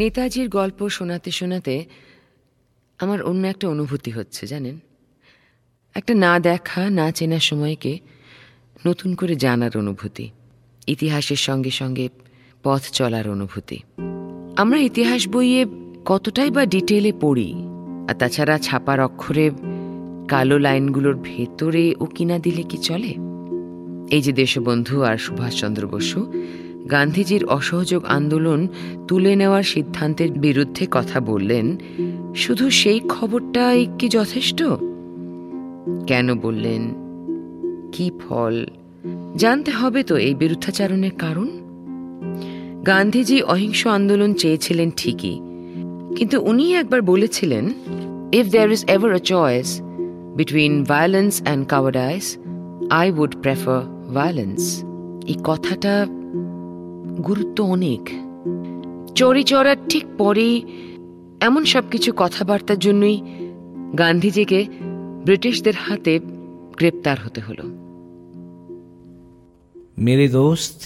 নেতাজির গল্প শোনাতে শোনাতে আমার অন্য একটা অনুভূতি হচ্ছে, জানেন? একটা না দেখা, না চেনা সময়কে নতুন করে জানার অনুভূতি, ইতিহাসের সঙ্গে সঙ্গে পথ চলার অনুভূতি। আমরা ইতিহাস বইয়ে কতটাই বা ডিটেলে পড়ি, আর তাছাড়া ছাপার অক্ষরে কালো লাইনগুলোর ভেতরে ও কিনা দিলে কি চলে? এই যে দেশবন্ধু আর সুভাষচন্দ্র বসু গান্ধীজির অসহযোগ আন্দোলন তুলে নেওয়ার সিদ্ধান্তের বিরুদ্ধে কথা বললেন, শুধু সেই খবরটাই কি যথেষ্ট? কেন বললেন? কি ফল? জানতে হবে তো এই বিরুদ্ধাচারণের কারণ? গান্ধীজি অহিংস আন্দোলন চেয়েছিলেন ঠিকই, কিন্তু উনি একবার বলেছিলেন if there is ever a choice between violence and cowardice I would prefer violence এই কথাটা গুরুত্ব অনেক চড়ি চড়ার ঠিক পরেই এমন সব কিছু কথাবার্তার জন্যই গান্ধীজিকে ব্রিটিশদের হাতে গ্রেপ্তার হতে হলো मेरे दोस्त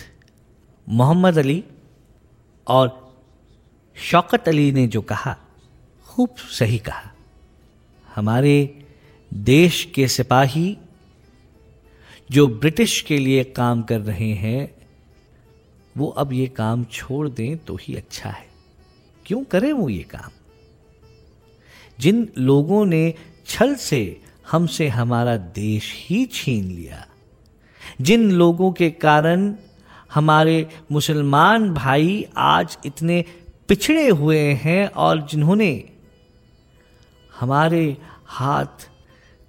मोहम्मद अली और शौकत अली ने जो कहा खूब सही कहा हमारे देश के सिपाही जो ब्रिटिश के लिए काम कर रहे हैं वो अब ये काम छोड़ दें तो ही अच्छा है। क्यों करें वो ये काम? जिन लोगों ने छल से हमसे हमारा देश ही छीन लिया, जिन लोगों के कारण हमारे मुसलमान भाई आज इतने पिछड़े हुए हैं और जिन्होंने हमारे हाथ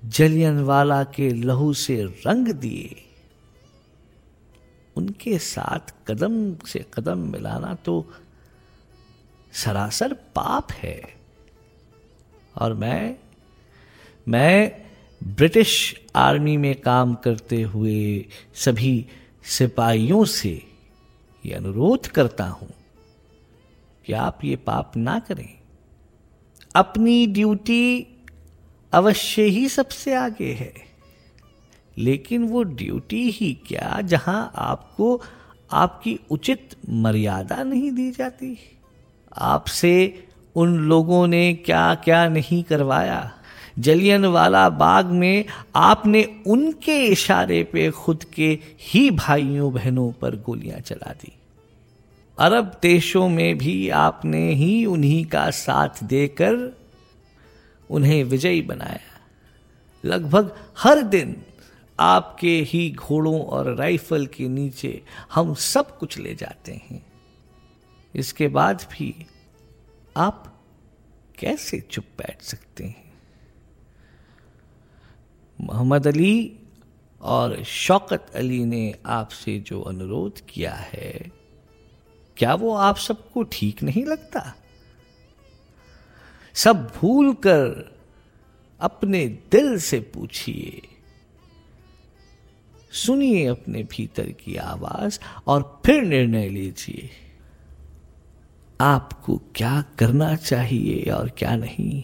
जलियनवाला के लहू से रंग दिए उनके साथ कदम से कदम मिलाना तो सरासर पाप है। और मैं मैं ब्रिटिश आर्मी में काम करते हुए सभी सिपाहियों से ये अनुरोध करता हूँ कि आप ये पाप ना करें। अपनी ड्यूटी अवश्य ही सबसे आगे है। लेकिन वो ड्यूटी ही क्या जहाँ आपको आपकी उचित मर्यादा नहीं दी जाती? आपसे उन लोगों ने क्या क्या नहीं करवाया? जलियन वाला बाग में आपने उनके इशारे पे खुद के ही भाइयों बहनों पर गोलियाँ चला दी। अरब देशों में भी आपने ही उन्हीं का साथ देकर उन्हें विजयी बनाया। लगभग हर दिन आपके ही घोड़ों और राइफल के नीचे हम सब कुछ ले जाते हैं। इसके बाद भी आप कैसे चुप बैठ सकते हैं? मोहम्मद अली और शौकत अली ने आपसे जो अनुरोध किया है, क्या वो आप सबको ठीक नहीं लगता? सब भूल कर अपने दिल से पूछिए। सुनिए अपने भीतर की आवाज़ और फिर निर्णय लीजिए। आपको क्या करना चाहिए और क्या नहीं?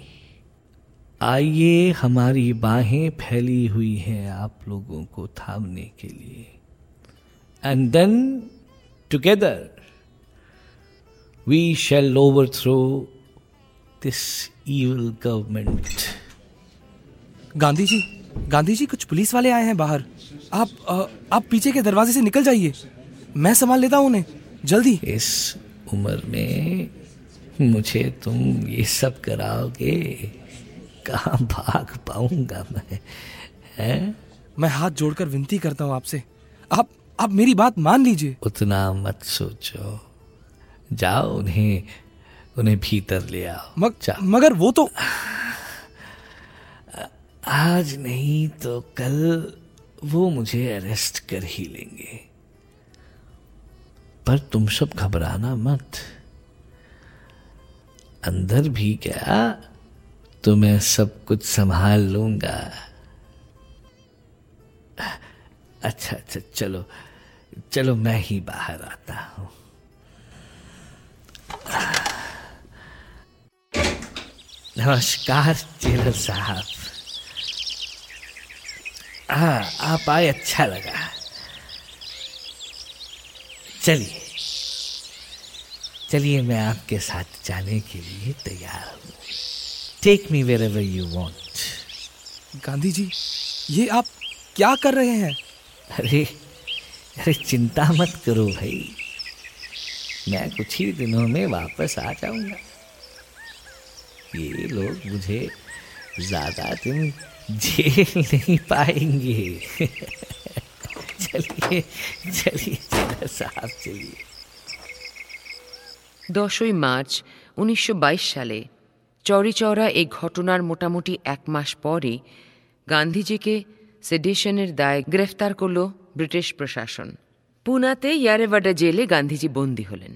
आइए, हमारी बाहें फैली हुई हैं आप लोगों को थामने के लिए। And then together we shall overthrow this evil government Gandhi ji Gandhi ji कुछ पुलिस वाले आए हैं बाहर। आप अ, आप पीछे के दरवाजे से निकल जाइए। मैं संभाल लेता हूँ उन्हें। जल्दी। इस उम्र में मुझे तुम ये सब कराओगे? कहाँ भाग पाऊँगा मैं? हैं? मैं हाथ जोड़कर विनती करता हूँ आपसे। आप आप मेरी बात मान लीजिए। उतना मत सोचो। जाओ उन्हें उन्हें भीतर ले आओ। मग, मगर वो तो आज नहीं तो कल वो मुझे अरेस्ट कर ही लेंगे। पर तुम सब घबराना मत। अंदर भी क्या तो मैं सब कुछ संभाल लूँगा। अच्छा अच्छा चलो चलो मैं ही बाहर आता हूँ। नमस्कार जेलर साहब। हाँ आप आए अच्छा लगा। चलिए। चलिए मैं आपके साथ जाने के लिए तैयार हूँ। Take me wherever you want Gandhi ji ये आप क्या कर रहे हैं? अरे अरे चिंता मत करो भाई। मैं कुछ ही दिनों में वापस आ जाऊँगा। ये लोग मुझे ज़्यादा दिन जेल नहीं पाएंगे चलिए चलिए चलिए साहब चलिए দশই মার্চ উনিশশো সালে চৌরিচৌরা এই ঘটনার মোটামুটি এক মাস পরে গান্ধীজিকে সেডিশনের দায়ে গ্রেফতার করল ব্রিটিশ প্রশাসন পুনাতে ইয়ারেভাডা জেলে গান্ধীজি বন্দী হলেন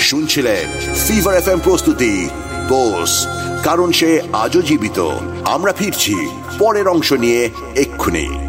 শুনছিলেন ফিভার এফ প্রস্তুতি বোস কারণ সে আজও জীবিত। আমরা ফিরছি পরের অংশ নিয়ে এক্ষুনি।